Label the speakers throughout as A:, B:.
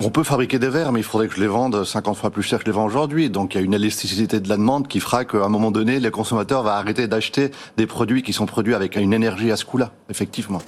A: On peut fabriquer des verres, mais il faudrait que je les vende 50 fois plus cher que je les vends aujourd'hui. Donc il y a une élasticité de la demande qui fera qu'à un moment donné, les consommateurs vont arrêter d'acheter des produits qui sont produits avec une énergie à ce coût-là, effectivement.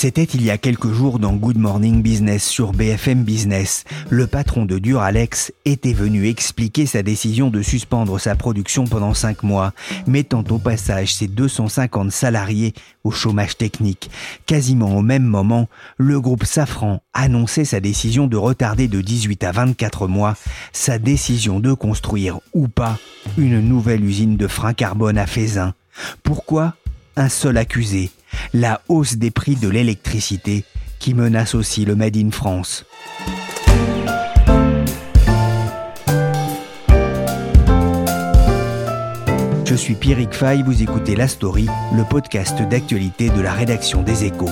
B: C'était il y a quelques jours dans Good Morning Business sur BFM Business. Le patron de Duralex était venu expliquer sa décision de suspendre sa production pendant 5 mois, mettant au passage ses 250 salariés au chômage technique. Quasiment au même moment, le groupe Safran annonçait sa décision de retarder de 18 à 24 mois sa décision de construire ou pas une nouvelle usine de frein carbone à Fézin. Pourquoi Un seul accusé, la hausse des prix de l'électricité qui menace aussi le Made in France. Je suis Pierrick Fay, vous écoutez La Story, le podcast d'actualité de la rédaction des Échos.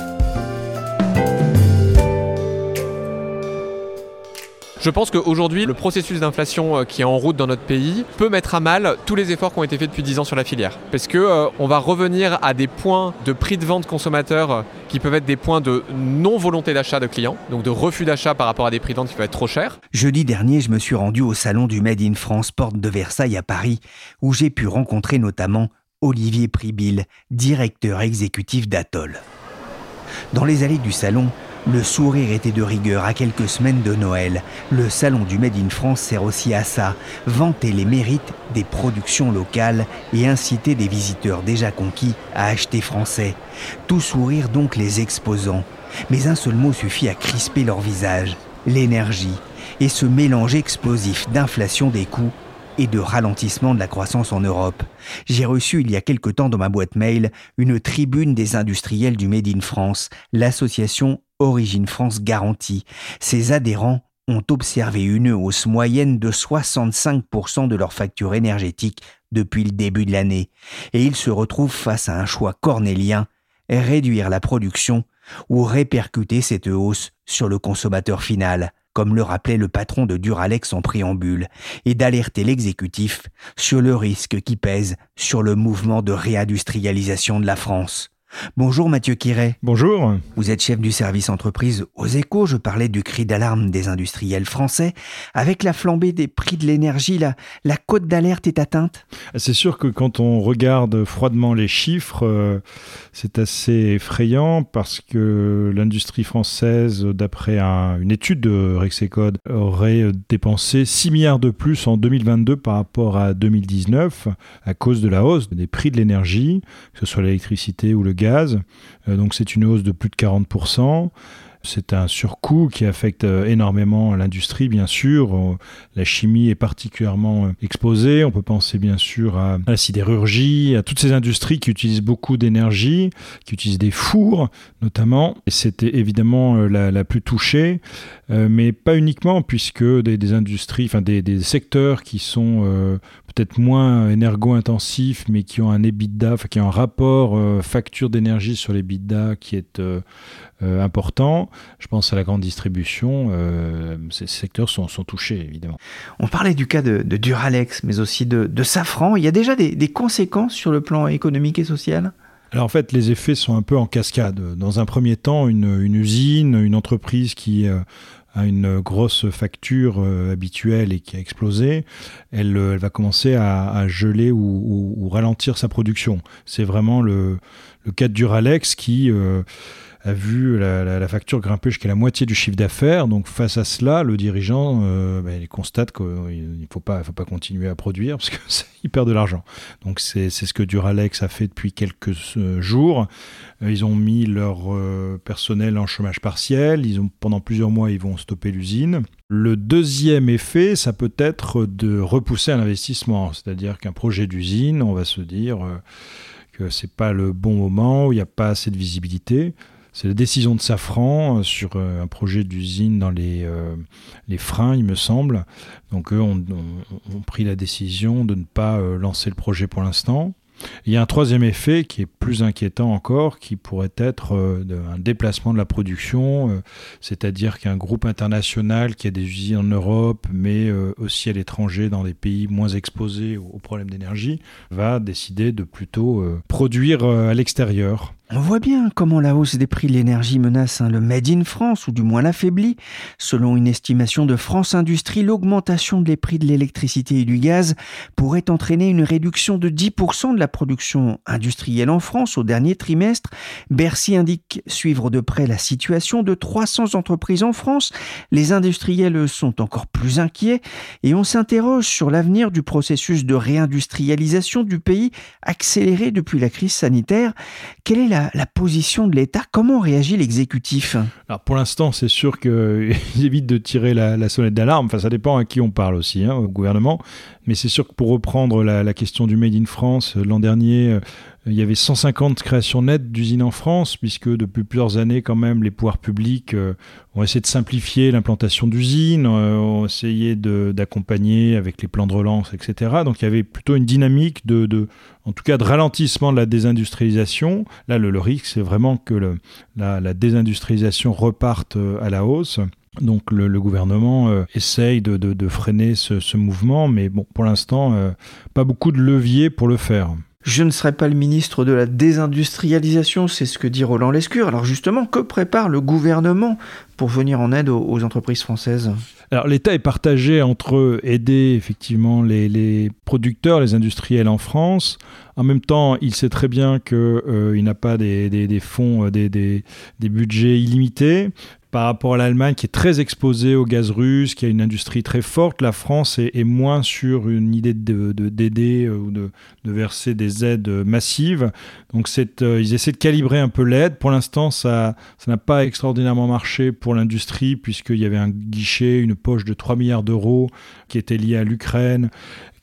C: Je pense qu'aujourd'hui, le processus d'inflation euh, qui est en route dans notre pays peut mettre à mal tous les efforts qui ont été faits depuis 10 ans sur la filière. Parce que euh, on va revenir à des points de prix de vente consommateur euh, qui peuvent être des points de non-volonté d'achat de clients, donc de refus d'achat par rapport à des prix de vente qui peuvent être trop chers.
B: Jeudi dernier, je me suis rendu au salon du Made in France Porte de Versailles à Paris, où j'ai pu rencontrer notamment Olivier Pribil, directeur exécutif d'Atoll. Dans les allées du salon, le sourire était de rigueur à quelques semaines de Noël. Le salon du Made in France sert aussi à ça, vanter les mérites des productions locales et inciter des visiteurs déjà conquis à acheter français. Tout sourire donc les exposants. Mais un seul mot suffit à crisper leur visage, l'énergie, et ce mélange explosif d'inflation des coûts et de ralentissement de la croissance en Europe. J'ai reçu il y a quelque temps dans ma boîte mail une tribune des industriels du Made in France, l'association Origine France Garantie. Ses adhérents ont observé une hausse moyenne de 65% de leur facture énergétique depuis le début de l'année. Et ils se retrouvent face à un choix cornélien, réduire la production ou répercuter cette hausse sur le consommateur final, comme le rappelait le patron de Duralex en préambule, et d'alerter l'exécutif sur le risque qui pèse sur le mouvement de réindustrialisation de la France. Bonjour Mathieu Quiret.
D: Bonjour.
B: Vous êtes chef du service entreprise aux échos. Je parlais du cri d'alarme des industriels français. Avec la flambée des prix de l'énergie, la, la cote d'alerte est atteinte?
D: C'est sûr que quand on regarde froidement les chiffres, euh, c'est assez effrayant parce que l'industrie française, d'après un- une étude de Rexecode, aurait dépensé 6 milliards de plus en 2022 par rapport à 2019 à cause de la hausse des prix de l'énergie, que ce soit l'électricité ou le gaz. Euh, Donc c'est une hausse de plus de 40%. C'est un surcoût qui affecte euh, énormément l'industrie, bien sûr. La chimie est particulièrement euh, exposée. On peut penser, bien sûr, à la sidérurgie, à toutes ces industries qui utilisent beaucoup d'énergie, qui utilisent des fours, notamment. Et c'était évidemment euh, la, la plus touchée, mais pas uniquement, puisque des, industries, enfin des, des secteurs qui sont peut-être moins énergo-intensifs, mais qui ont un EBITDA, enfin, qui ont un rapport facture d'énergie sur les EBITDA qui est euh, important. Je pense à la grande distribution. euh, ces secteurs sont, sont touchés, évidemment.
B: On parlait du cas de, de Duralex, mais aussi de, de Safran. Il y a déjà des, des conséquences sur le plan économique et social?
D: Alors en fait, les effets sont un peu en cascade. Dans un premier temps, une, une usine, une entreprise qui euh, a une grosse facture euh, habituelle et qui a explosé, elle, elle va commencer à, à geler ou, ou- ou ralentir sa production. C'est vraiment le, le cas de Duralex qui euh, a vu la, facture grimper jusqu'à la moitié du chiffre d'affaires. Donc face à cela, le dirigeant euh, il constate qu'il ne faut pas, faut pas continuer à produire parce qu'il perd de l'argent. Donc c'est ce que Duralex a fait depuis quelques euh, jours. Euh, Ils ont mis leur personnel en chômage partiel. Ils ont, pendant plusieurs mois, ils vont stopper l'usine. Le deuxième effet, ça peut être de repousser un investissement. C'est-à-dire qu'un projet d'usine, on va se dire... que c'est pas le bon moment, où il n'y a pas assez de visibilité. C'est la décision de Safran sur un projet d'usine dans les, les freins, il me semble. Donc eux ont, ont, pris la décision de ne pas lancer le projet pour l'instant. Il y a un troisième effet qui est plus inquiétant encore, qui pourrait être euh, un déplacement de la production, euh, c'est-à-dire qu'un groupe international qui a des usines en Europe, mais euh, aussi à l'étranger, dans des pays moins exposés aux problèmes d'énergie, va décider de plutôt produire à l'extérieur.
B: On voit bien comment la hausse des prix de l'énergie menace hein, le Made in France, ou du moins l'affaiblit. Selon une estimation de France Industrie, l'augmentation des prix de l'électricité et du gaz pourrait entraîner une réduction de 10% de la production industrielle en France au dernier trimestre. Bercy indique suivre de près la situation de 300 entreprises en France. Les industriels sont encore plus inquiets et on s'interroge sur l'avenir du processus de réindustrialisation du pays accéléré depuis la crise sanitaire. La, position de l'État? Comment réagit l'exécutif?
D: Alors pour l'instant, c'est sûr qu'ils évitent de tirer la, sonnette d'alarme. Enfin, ça dépend à qui on parle aussi, hein, au gouvernement. Mais c'est sûr que pour reprendre la, question du Made in France, l'an dernier, euh, il y avait 150 créations nettes d'usines en France, puisque depuis plusieurs années, quand même, les pouvoirs publics euh, ont essayé de simplifier l'implantation d'usines, euh, ont essayé d'accompagner avec les plans de relance, etc. Donc il y avait plutôt une dynamique de, en tout cas, de ralentissement de la désindustrialisation. Là, le, risque, c'est vraiment que la, désindustrialisation reparte euh, à la hausse. Donc le, gouvernement essaye de, freiner ce, mouvement, mais bon, pour l'instant, pas beaucoup de leviers pour le faire.
B: Je ne serai pas le ministre de la désindustrialisation, c'est ce que dit Roland Lescure. Alors justement, que prépare le gouvernement pour venir en aide aux, entreprises françaises?
D: Alors l'État est partagé entre aider effectivement les, producteurs, les industriels en France. En même temps, il sait très bien qu'il euh, n'a pas des, fonds, euh, des, des, budgets illimités par rapport à l'Allemagne qui est très exposée au gaz russe, qui a une industrie très forte, la France est, moins sur une idée d'aider de, d'aider euh, ou de, verser des aides massives. Donc euh, ils essaient de calibrer un peu l'aide. Pour l'instant, ça n'a pas extraordinairement marché pour l'industrie puisqu'il y avait un guichet, une poche de 3 milliards d'euros qui était liée à l'Ukraine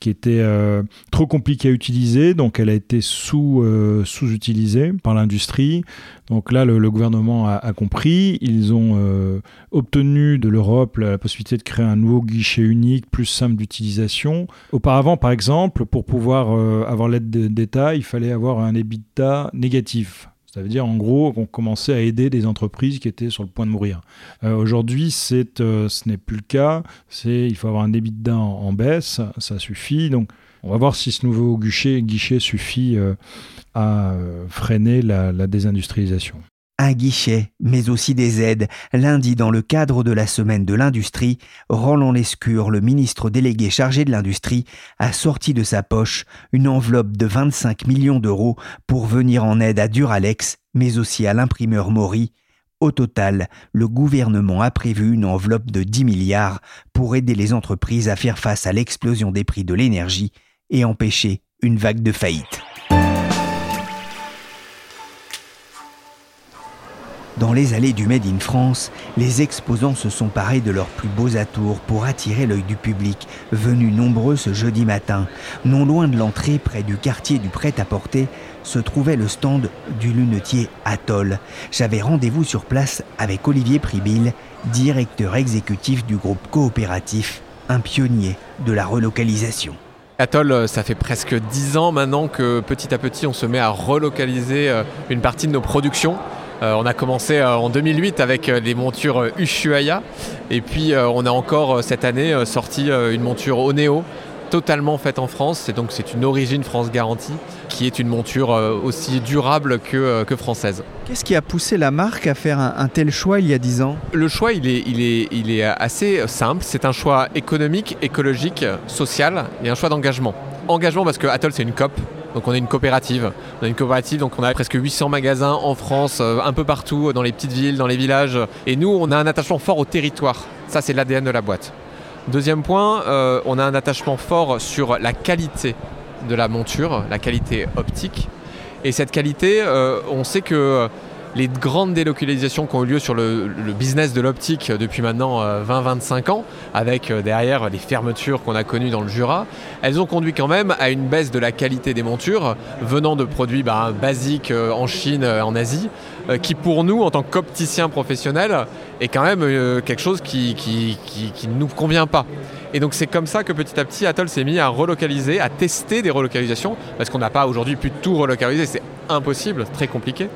D: qui était euh, trop compliquée à utiliser, donc elle a été sous, euh, sous-utilisée par l'industrie. Donc là, le, gouvernement a, compris. Ils ont euh, obtenu de l'Europe la, possibilité de créer un nouveau guichet unique, plus simple d'utilisation. Auparavant, par exemple, pour pouvoir avoir l'aide d'État, il fallait avoir un EBITDA négatif. Ça veut dire en gros qu'on commençait à aider des entreprises qui étaient sur le point de mourir. Euh, aujourd'hui, euh, ce n'est plus le cas. Il faut avoir un débit de en, en, baisse, ça suffit. Donc, on va voir si ce nouveau guichet, guichet suffit euh, à freiner la désindustrialisation
B: un guichet, mais aussi des aides. Lundi, dans le cadre de la semaine de l'industrie, Roland Lescure, le ministre délégué chargé de l'industrie, a sorti de sa poche une enveloppe de 25 millions d'euros pour venir en aide à Duralex, mais aussi à l'imprimeur Mori. Au total, le gouvernement a prévu une enveloppe de 10 milliards pour aider les entreprises à faire face à l'explosion des prix de l'énergie et empêcher une vague de faillite. Dans les allées du Made in France, les exposants se sont parés de leurs plus beaux atours pour attirer l'œil du public, venu nombreux ce jeudi matin. Non loin de l'entrée, près du quartier du prêt-à-porter, se trouvait le stand du lunetier Atoll. J'avais rendez-vous sur place avec Olivier Pribil, directeur exécutif du groupe coopératif, un pionnier de la relocalisation.
C: Atoll, euh, ça fait presque dix ans maintenant que petit à petit on se met à relocaliser euh, une partie de nos productions. Euh, on a commencé euh, en 2008 avec euh, les montures Ushuaïa et puis on a encore cette année sorti une monture Oneo totalement faite en France. C'est donc c'est une origine France garantie qui est une monture aussi durable que, française.
B: Qu'est-ce qui a poussé la marque à faire un, tel choix il y a 10 ans?
C: Le choix il est, il, est, il est assez simple. C'est un choix économique, écologique, social et un choix d'engagement. Engagement parce que Atoll c'est une COP, donc on est une coopérative. On a une coopérative, donc on a presque 800 magasins en France, euh, un peu partout, dans les petites villes, dans les villages. Et nous, on a un attachement fort au territoire. Ça, c'est l'ADN de la boîte. Deuxième point, euh, on a un attachement fort sur la qualité de la monture, la qualité optique. Et cette qualité, euh, on sait que les grandes délocalisations qui ont eu lieu sur le, business de l'optique depuis maintenant 20-25 ans, avec derrière les fermetures qu'on a connues dans le Jura, elles ont conduit quand même à une baisse de la qualité des montures venant de produits bah, basiques en Chine, en Asie, qui pour nous, en tant qu'opticiens professionnels, est quand même quelque chose qui, qui ne nous convient pas. Et donc c'est comme ça que petit à petit Atoll s'est mis à relocaliser, à tester des relocalisations, parce qu'on n'a pas aujourd'hui pu tout relocaliser, c'est impossible, très compliqué.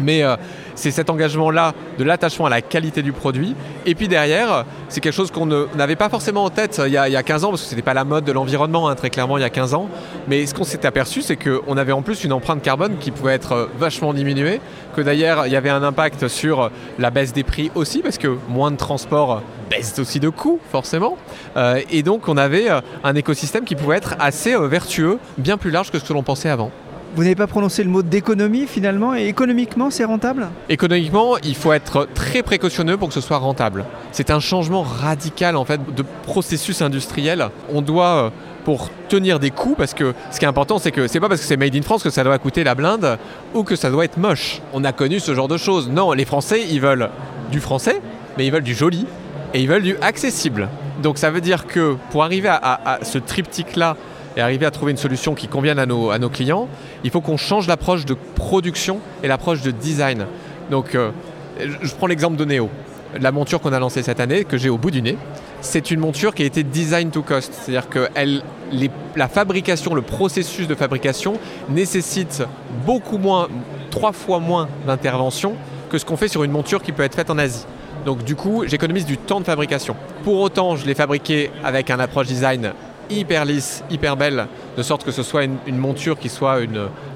C: Mais euh, c'est cet engagement-là de l'attachement à la qualité du produit. Et puis derrière, c'est quelque chose qu'on n'avait pas forcément en tête il y, a, 15 ans, parce que ce n'était pas la mode de l'environnement, hein, très clairement, il y a 15 ans. Mais ce qu'on s'est aperçu, c'est qu'on avait en plus une empreinte carbone qui pouvait être euh, vachement diminuée, que d'ailleurs, il y avait un impact sur la baisse des prix aussi, parce que moins de transport baisse aussi de coûts, forcément. Euh, et donc, on avait un écosystème qui pouvait être assez vertueux, bien plus large que ce que l'on pensait avant.
B: Vous n'avez pas prononcé le mot d'économie finalement et économiquement c'est rentable?
C: Économiquement, il faut être très précautionneux pour que ce soit rentable. C'est un changement radical en fait de processus industriel. On doit euh, pour tenir des coûts parce que ce qui est important c'est que c'est pas parce que c'est made in France que ça doit coûter la blinde ou que ça doit être moche. On a connu ce genre de choses. Non, les Français, ils veulent du français, mais ils veulent du joli et ils veulent du accessible. Donc ça veut dire que pour arriver à ce triptyque là et arriver à trouver une solution qui convienne à nos, clients, il faut qu'on change l'approche de production et l'approche de design. Donc, euh, je prends l'exemple de Neo. La monture qu'on a lancée cette année, que j'ai au bout du nez, c'est une monture qui a été design to cost. C'est-à-dire que la fabrication, le processus de fabrication nécessite beaucoup moins, trois fois moins d'intervention que ce qu'on fait sur une monture qui peut être faite en Asie. Donc du coup, j'économise du temps de fabrication. Pour autant, je l'ai fabriqué avec un approche design hyper lisse, hyper belle, de sorte que ce soit une, monture qui soit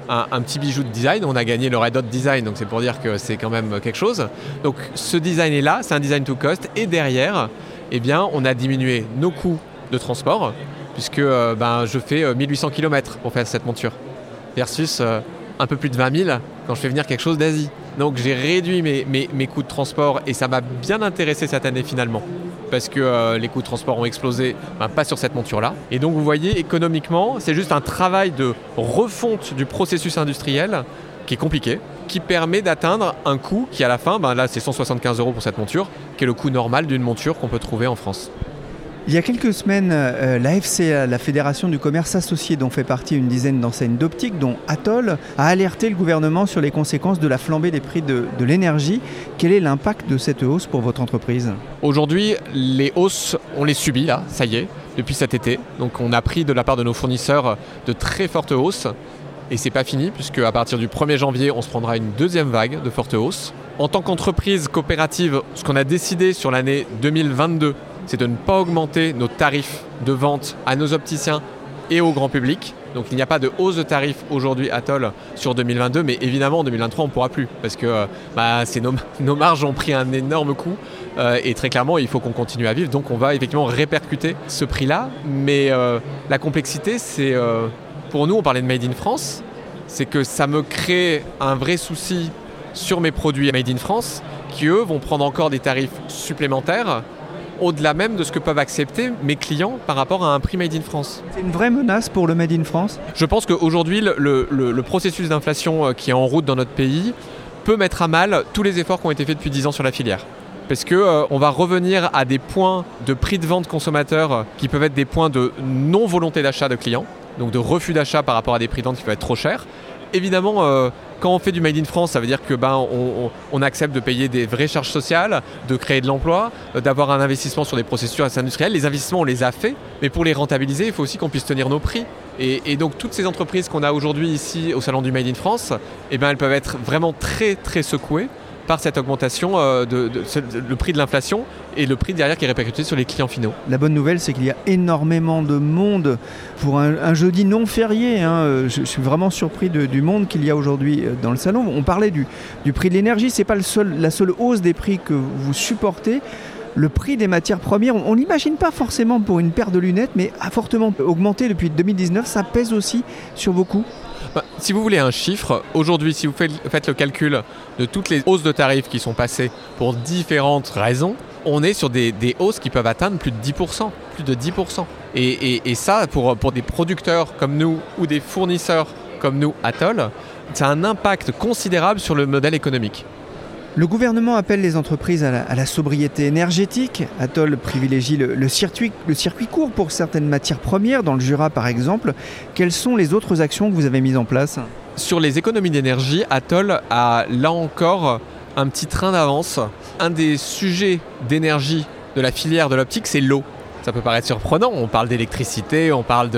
C: un, petit bijou de design. On a gagné le Red Hot Design, donc c'est pour dire que c'est quand même quelque chose. Donc ce design est là, c'est un design to cost, et derrière, eh bien, on a diminué nos coûts de transport, puisque euh, ben, je fais 1800 euh, km pour faire cette monture, versus euh, un peu plus de 20 000 quand je fais venir quelque chose d'Asie. Donc j'ai réduit mes, coûts de transport et ça m'a bien intéressé cette année finalement. Parce que euh, les coûts de transport ont explosé, ben, pas sur cette monture-là. Et donc vous voyez, économiquement, c'est juste un travail de refonte du processus industriel qui est compliqué, qui permet d'atteindre un coût qui à la fin, ben là c'est 175 euros pour cette monture, qui est le coût normal d'une monture qu'on peut trouver en France.
B: Il y a quelques semaines, euh, la FCA, la Fédération du commerce associé, dont fait partie une dizaine d'enseignes d'optique, dont Atoll, a alerté le gouvernement sur les conséquences de la flambée des prix de, l'énergie. Quel est l'impact de cette hausse pour votre entreprise?
C: Aujourd'hui, les hausses, on les subit là, ça y est, depuis cet été. Donc on a pris de la part de nos fournisseurs de très fortes hausses. Et c'est pas fini, puisque à partir du 1er janvier, on se prendra une deuxième vague de fortes hausses. En tant qu'entreprise coopérative, ce qu'on a décidé sur l'année 2022, c'est de ne pas augmenter nos tarifs de vente à nos opticiens et au grand public. Donc il n'y a pas de hausse de tarifs aujourd'hui à Toll sur 2022, mais évidemment en 2023 on ne pourra plus parce que euh, bah, nos, marges ont pris un énorme coup euh, et très clairement il faut qu'on continue à vivre. Donc on va effectivement répercuter ce prix-là, mais euh, la complexité c'est pour nous on parlait de Made in France, c'est que ça me crée un vrai souci sur mes produits Made in France qui eux vont prendre encore des tarifs supplémentaires au-delà même de ce que peuvent accepter mes clients par rapport à un prix Made in France.
B: C'est une vraie menace pour le Made in France?
C: Je pense qu'aujourd'hui, le, processus d'inflation euh, qui est en route dans notre pays peut mettre à mal tous les efforts qui ont été faits depuis 10 ans sur la filière. Parce qu'on euh, va revenir à des points de prix de vente consommateurs euh, qui peuvent être des points de non-volonté d'achat de clients, donc de refus d'achat par rapport à des prix de vente qui peuvent être trop chers. Évidemment, quand on fait du Made in France, ça veut dire que ben, accepte de payer des vraies charges sociales, de créer de l'emploi, euh, d'avoir un investissement sur des processus industriels. Les investissements, on les a faits, mais pour les rentabiliser, il faut aussi qu'on puisse tenir nos prix. Et, donc toutes ces entreprises qu'on a aujourd'hui ici au salon du Made in France, eh ben, elles peuvent être vraiment très très secouées par cette augmentation euh, de, le prix de l'inflation et le prix derrière qui est répercuté sur les clients finaux.
B: La bonne nouvelle, c'est qu'il y a énormément de monde pour un, jeudi non férié. Hein. Euh, je, suis vraiment surpris du monde qu'il y a aujourd'hui euh, dans le salon. On parlait du, prix de l'énergie, c'est pas le seul, la seule hausse des prix que vous supportez. Le prix des matières premières, on n'imagine pas forcément pour une paire de lunettes, mais a fortement augmenté depuis 2019. Ça pèse aussi sur vos coûts
C: bah, si vous voulez un chiffre, aujourd'hui, si vous faites le calcul de toutes les hausses de tarifs qui sont passées pour différentes raisons, on est sur des, hausses qui peuvent atteindre plus de 10%. Plus de 10%. Et, ça, pour, pour des producteurs comme nous ou des fournisseurs comme nous, Atoll, ça a un impact considérable sur le modèle économique.
B: Le gouvernement appelle les entreprises à la, sobriété énergétique. Atoll privilégie le, circuit, court pour certaines matières premières, dans le Jura par exemple. Quelles sont les autres actions que vous avez mises en place?
C: Sur les économies d'énergie, Atoll a là encore un petit train d'avance. Un des sujets d'énergie de la filière de l'optique, c'est l'eau. Ça peut paraître surprenant, on parle d'électricité, on parle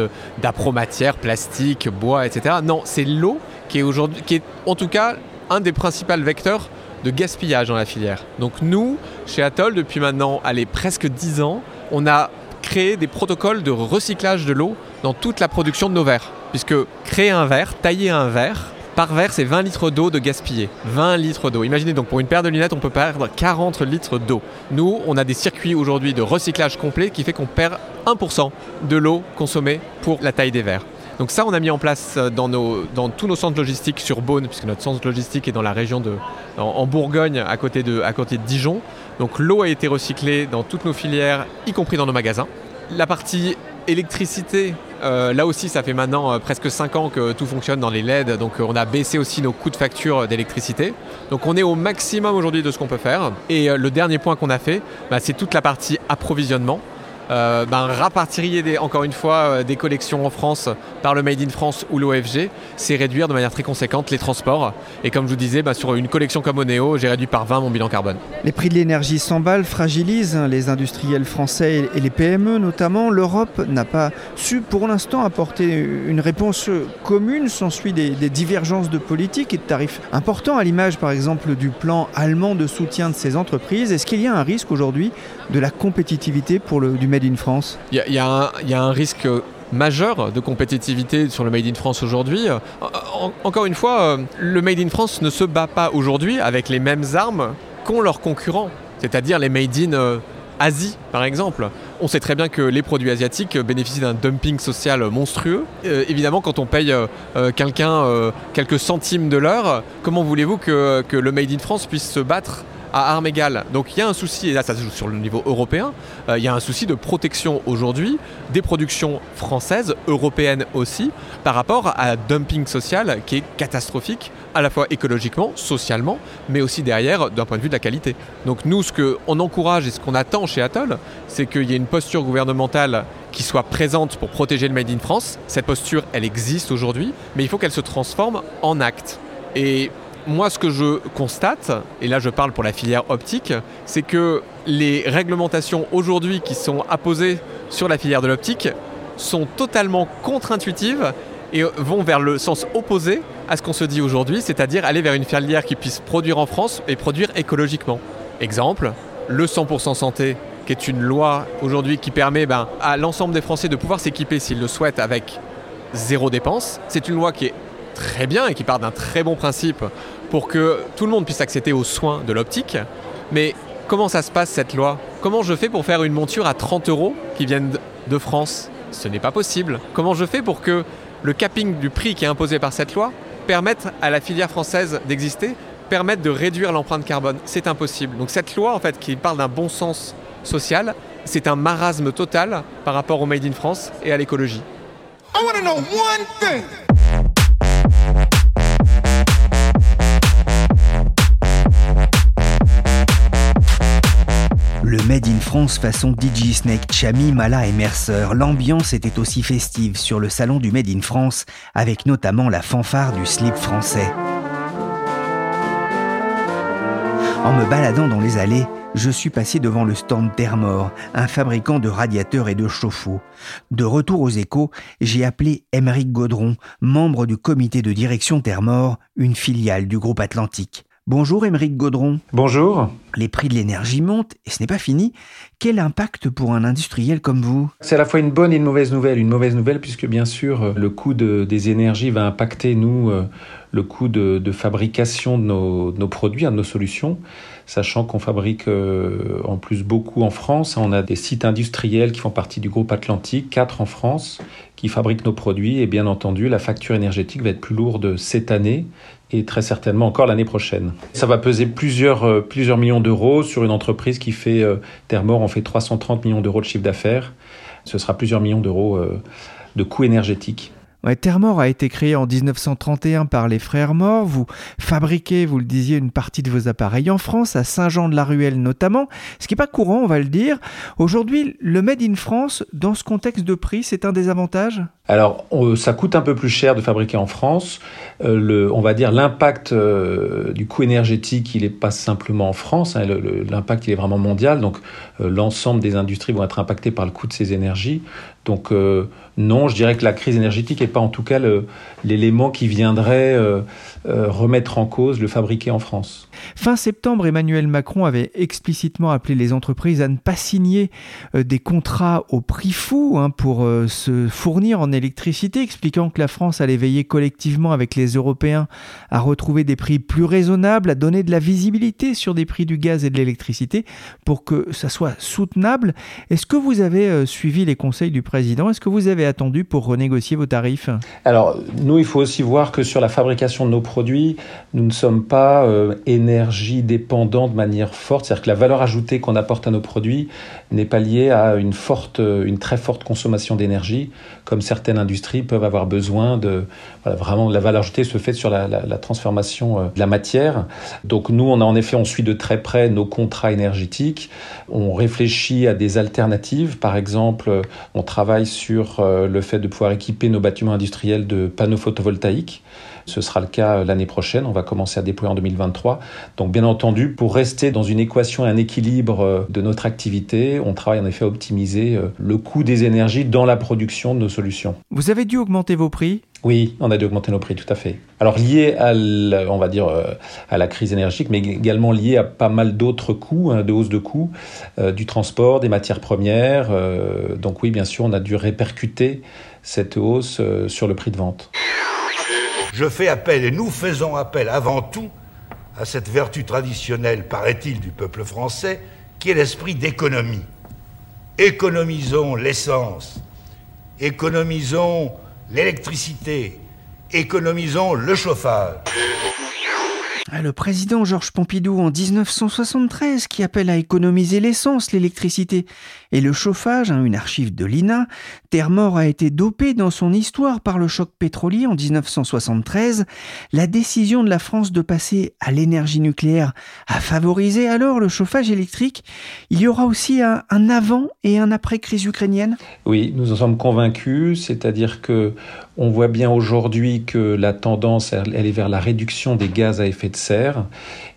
C: d'apro-matière, plastique, bois, etc. Non, c'est l'eau qui est aujourd'hui, qui est en tout cas un des principaux vecteurs de gaspillage dans la filière. Donc nous, chez Atoll, depuis maintenant allez, presque 10 ans, on a créé des protocoles de recyclage de l'eau dans toute la production de nos verres. Puisque créer un verre, tailler un verre, par verre, c'est 20 litres d'eau de gaspillé. 20 litres d'eau. Imaginez donc pour une paire de lunettes, on peut perdre 40 litres d'eau. Nous, on a des circuits aujourd'hui de recyclage complet qui fait qu'on perd 1% de l'eau consommée pour la taille des verres. Donc ça, on a mis en place euh, dans, tous nos centres logistiques sur Beaune, puisque notre centre logistique est dans la région de, en, Bourgogne, à côté, de, à côté de Dijon. Donc l'eau a été recyclée dans toutes nos filières, y compris dans nos magasins. La partie électricité, euh, là aussi, ça fait maintenant euh, presque 5 ans que tout fonctionne dans les LED, donc on a baissé aussi nos coûts de facture d'électricité. Donc on est au maximum aujourd'hui de ce qu'on peut faire. Et le dernier point qu'on a fait, bah, c'est toute la partie approvisionnement. Euh, ben, encore une fois euh, des collections en France par le Made in France ou l'OFG, c'est réduire de manière très conséquente les transports. Et comme je vous disais, ben, sur une collection comme Oneo, j'ai réduit par 20 mon bilan carbone.
B: Les prix de l'énergie s'emballent, fragilisent hein, les industriels français et les PME notamment. L'Europe n'a pas su pour l'instant apporter une réponse commune. S'ensuit des, des divergences de politique et de tarifs importants, à l'image par exemple du plan allemand de soutien de ces entreprises. Est-ce qu'il y a un risque aujourd'hui de la compétitivité pour le, du
C: Il y, a un risque majeur de compétitivité sur le Made in France aujourd'hui. encore une fois, euh, le Made in France ne se bat pas aujourd'hui avec les mêmes armes qu'ont leurs concurrents, c'est-à-dire les Made in euh, Asie par exemple. On sait très bien que les produits asiatiques bénéficient d'un dumping social monstrueux. Euh, évidemment, quand on paye quelqu'un quelques centimes de l'heure, comment voulez-vous que, le Made in France puisse se battre à armes égales. Donc il y a un souci, et là ça se joue sur le niveau européen, euh, il y a un souci de protection aujourd'hui des productions françaises, européennes aussi, par rapport à un dumping social qui est catastrophique, à la fois écologiquement, socialement, mais aussi derrière d'un point de vue de la qualité. Donc nous, ce qu'on encourage et ce qu'on attend chez Atoll, c'est qu'il y ait une posture gouvernementale qui soit présente pour protéger le Made in France. Cette posture, elle existe aujourd'hui, mais il faut qu'elle se transforme en acte. Et moi, ce que je constate, et là je parle pour la filière optique, c'est que les réglementations aujourd'hui qui sont apposées sur la filière de l'optique sont totalement contre-intuitives et vont vers le sens opposé à ce qu'on se dit aujourd'hui, c'est-à-dire aller vers une filière qui puisse produire en France et produire écologiquement. Exemple, le 100% santé, qui est une loi aujourd'hui qui permet ben, à l'ensemble des Français de pouvoir s'équiper s'ils le souhaitent avec zéro dépense. C'est une loi qui est très bien et qui part d'un très bon principe pour que tout le monde puisse accéder aux soins de l'optique. Mais comment ça se passe cette loi? Comment je fais pour faire une monture à 30 euros qui viennent de France? Ce n'est pas possible. Comment je fais pour que le capping du prix qui est imposé par cette loi permette à la filière française d'exister, permette de réduire l'empreinte carbone? C'est impossible. Donc cette loi en fait qui parle d'un bon sens social, c'est un marasme total par rapport au Made in France et à l'écologie.
B: Le Made in France façon DJ Snake, Chami, Mala et Mercer. L'ambiance était aussi festive sur le salon du Made in France, avec notamment la fanfare du slip français. En me baladant dans les allées, je suis passé devant le stand Thermor, un fabricant de radiateurs et de chauffe-eau. De retour aux échos, j'ai appelé Émeric Gaudron, membre du comité de direction Thermor, une filiale du groupe Atlantique. Bonjour Émeric Gaudron.
E: Bonjour.
B: Les prix de l'énergie montent et ce n'est pas fini. Quel impact pour un industriel comme vous?
E: C'est à la fois une bonne et une mauvaise nouvelle. Une mauvaise nouvelle puisque bien sûr euh, le coût des énergies va impacter nous euh, le coût de, fabrication de nos, produits, de nos solutions, sachant qu'on fabrique euh, en plus beaucoup en France. On a des sites industriels qui font partie du groupe Atlantique, quatre en France, qui fabriquent nos produits et bien entendu la facture énergétique va être plus lourde cette année et très certainement encore l'année prochaine. Ça va peser plusieurs, euh, plusieurs millions d'euros sur une entreprise qui fait, euh, Thermor, on fait 330 millions d'euros de chiffre d'affaires. Ce sera plusieurs millions d'euros euh, de coûts énergétiques.
B: Termor a été créé en 1931 par les frères Mort. Vous fabriquez, vous le disiez, une partie de vos appareils en France, à Saint-Jean-de-la-Ruelle notamment, ce qui n'est pas courant, on va le dire. Aujourd'hui, le Made in France, dans ce contexte de prix, c'est un désavantage
E: Alors, ça coûte un peu plus cher de fabriquer en France. Euh, on va dire l'impact euh, du coût énergétique, il n'est pas simplement en France, hein, l'impact il est vraiment mondial, donc euh, l'ensemble des industries vont être impactées par le coût de ces énergies. Donc non, je dirais que la crise énergétique n'est pas en tout cas l'élément qui viendrait remettre en cause le fabriqué en France.
B: Fin septembre, Emmanuel Macron avait explicitement appelé les entreprises à ne pas signer des contrats au prix fou hein, pour se fournir en électricité, expliquant que la France allait veiller collectivement avec les Européens à retrouver des prix plus raisonnables, à donner de la visibilité sur des prix du gaz et de l'électricité pour que ça soit soutenable. Est-ce que vous avez suivi les conseils du président? Est-ce que vous avez attendu pour renégocier vos tarifs?
E: Alors, nous, il faut aussi voir que sur la fabrication de nos produits, nous ne sommes pas euh, énergie dépendants de manière forte. C'est-à-dire que la valeur ajoutée qu'on apporte à nos produits n'est pas liée à une, forte, une très forte consommation d'énergie, comme certaines industries peuvent avoir besoin de. Voilà, vraiment, la valeur ajoutée se fait sur la, transformation euh, de la matière. Donc, nous, on a en effet, on suit de très près nos contrats énergétiques. On réfléchit à des alternatives. Par exemple, on travaille sur euh, le fait de pouvoir équiper nos bâtiments industriels de panneaux photovoltaïques. Ce sera le cas euh, l'année prochaine. On va commencer à déployer en 2023. Donc, bien entendu, pour rester dans une équation et un équilibre de notre activité, on travaille en effet à optimiser le coût des énergies dans la production de solutions.
B: Vous avez dû augmenter vos prix
E: oui, on a dû augmenter nos prix, tout à fait. Alors lié à, la, on va dire, à la crise énergétique, mais également lié à pas mal d'autres coûts, hein, de hausse de coûts, du transport, des matières premières. donc oui, bien sûr, on a dû répercuter cette hausse euh, sur le prix de vente.
F: Je fais appel, et nous faisons appel avant tout, à cette vertu traditionnelle, paraît-il, du peuple français, qui est l'esprit d'économie. Économisons l'essence, économisons l'électricité, économisons le chauffage.
B: Ah, le président Georges Pompidou en 1973 qui appelle à économiser l'essence, l'électricité et le chauffage, hein, une archive de l'INA. Terre-Mort a été dopé dans son histoire par le choc pétrolier en 1973. La décision de la France de passer à l'énergie nucléaire a favorisé alors le chauffage électrique. Il y aura aussi un, un avant et un après crise ukrainienne?
E: Oui, nous en sommes convaincus, c'est-à-dire que on voit bien aujourd'hui que la tendance, elle est vers la réduction des gaz à effet de serre.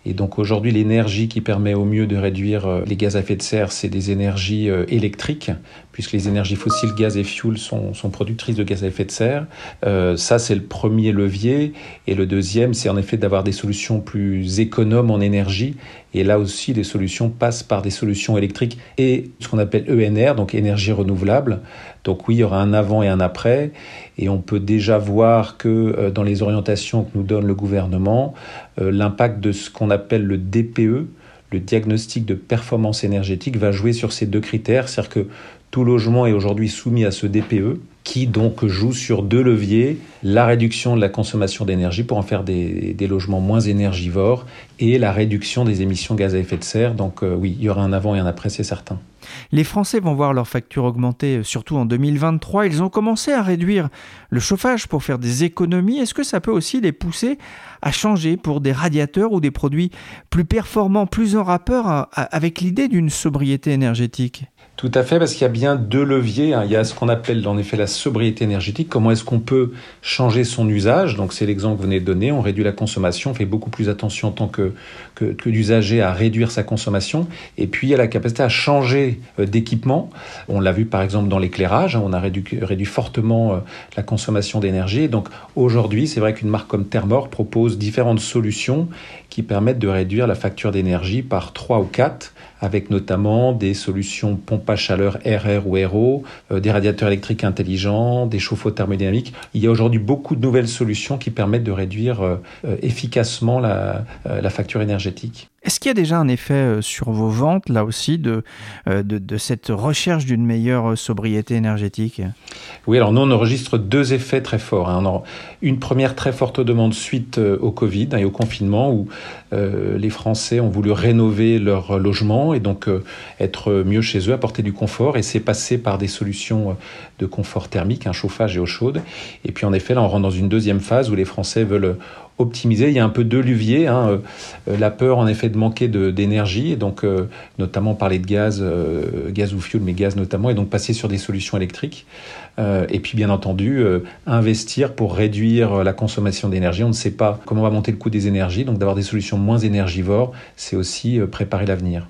E: Et donc aujourd'hui, l'énergie qui permet au mieux de réduire euh, les gaz à effet de serre, c'est des énergies euh, électriques, puisque les énergies fossiles, gaz et fuel, sont, productrices de gaz à effet de serre. Euh, ça, c'est le premier levier. Et le deuxième, c'est en effet d'avoir des solutions plus économes en énergie. Et là aussi, les solutions passent par des solutions électriques et ce qu'on appelle ENR, donc énergie renouvelable. Donc oui, il y aura un avant et un après. Et on peut déjà voir que dans les orientations que nous donne le gouvernement, l'impact de ce qu'on appelle le DPE, le diagnostic de performance énergétique, va jouer sur ces deux critères. C'est-à-dire que tout logement est aujourd'hui soumis à ce DPE qui donc joue sur deux leviers, la réduction de la consommation d'énergie pour en faire des, logements moins énergivores et la réduction des émissions de gaz à effet de serre. Donc euh, oui, il y aura un avant et un après, c'est certain.
B: Les Français vont voir leur facture augmenter, euh, surtout en 2023. Ils ont commencé à réduire le chauffage pour faire des économies. Est-ce que ça peut aussi les pousser à changer pour des radiateurs ou des produits plus performants, plus en rapport avec l'idée d'une sobriété énergétique?
E: Tout à fait, parce qu'il y a bien deux leviers. Hein. Il y a ce qu'on appelle en effet la sobriété énergétique. Comment est-ce qu'on peut changer son usage? Donc c'est l'exemple que vous venez de donner. On réduit la consommation, on fait beaucoup plus attention en tant que, que, que d'usager à réduire sa consommation. Et puis il y a la capacité à changer euh, d'équipement. On l'a vu par exemple dans l'éclairage. Hein. On a réduit, réduit fortement euh, la consommation d'énergie. Donc aujourd'hui, c'est vrai qu'une marque comme Thermor propose différentes solutions qui permettent de réduire la facture d'énergie par 3 ou 4 avec notamment des solutions pompe à chaleur RR ou RO, euh, des radiateurs électriques intelligents, des chauffe-eau thermodynamiques. Il y a aujourd'hui beaucoup de nouvelles solutions qui permettent de réduire euh, euh, efficacement la, la facture énergétique.
B: Est-ce qu'il y a déjà un effet euh, sur vos ventes, là aussi, de, euh, de, cette recherche d'une meilleure euh, sobriété énergétique?
E: Oui, alors nous, on enregistre deux effets très forts. Hein. Une première très forte demande suite au Covid hein, et au confinement, où les Français ont voulu rénover leur logement et donc être mieux chez eux, apporter du confort. Et c'est passé par des solutions de confort thermique, un chauffage et eau chaude. Et puis en effet, là, on rentre dans une deuxième phase où les Français veulent optimiser. Il y a un peu deux leviers. Hein. Euh, la peur, en effet, de manquer d'énergie, donc euh, notamment parler de gaz, euh, gaz ou fuel, mais gaz notamment, et donc passer sur des solutions électriques. et puis, bien entendu, investir pour réduire la consommation d'énergie. On ne sait pas comment va monter le coût des énergies, donc d'avoir des solutions moins énergivores, c'est aussi préparer l'avenir.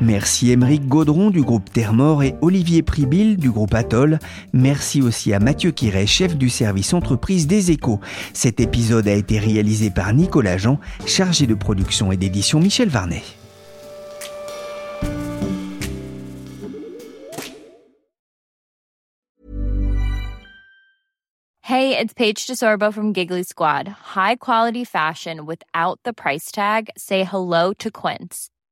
B: Merci Émeric Gaudron du groupe Termor et Olivier Pribil du groupe Atoll. Merci aussi à Mathieu Quiret, chef du service entreprise des échos. Cet épisode a été réalisé par Nicolas Jean, chargé de production et d'édition Michel Varnet.
G: Hey, it's Paige DeSorbo from Giggly Squad. High quality fashion without the price tag. Say hello to Quince.